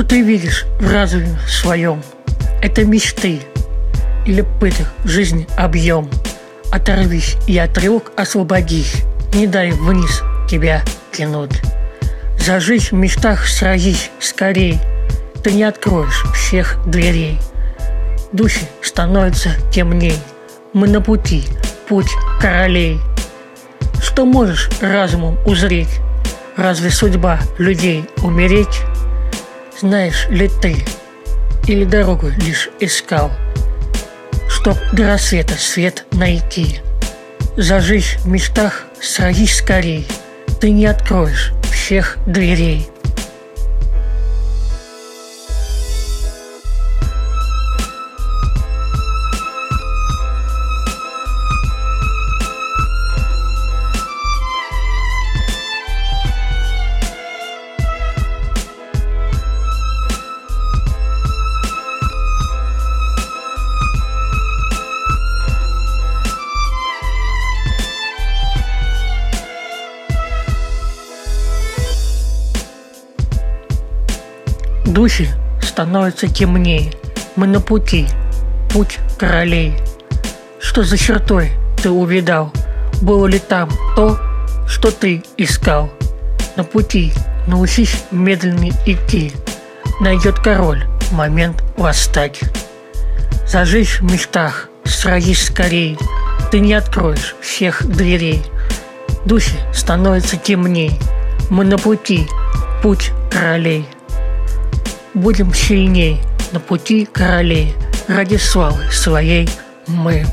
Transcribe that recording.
что ты видишь в разуме своем? Это мечты или пыток жизни объем. Оторвись и от тревог освободись, не дай вниз тебя тянуть. Зажись в мечтах, сразись скорей, ты не откроешь всех дверей. Духи становятся темней, мы на пути, путь королей. Что можешь разумом узреть? Разве судьба людей умереть? Знаешь ли ты, или дорогу лишь искал, Чтоб до рассвета свет найти? Зажись в мечтах, сразись скорей, Ты не откроешь всех дверей. Духи становятся темнее, мы на пути, путь королей. Что за чертой ты увидал? Было ли там то, что ты искал? На пути научись медленно идти, найдет король момент восстать. Зажись в мечтах, сразись скорей, ты не откроешь всех дверей. Духи становятся темней, мы на пути, путь королей. Будем сильней на пути королей, ради славы своей мы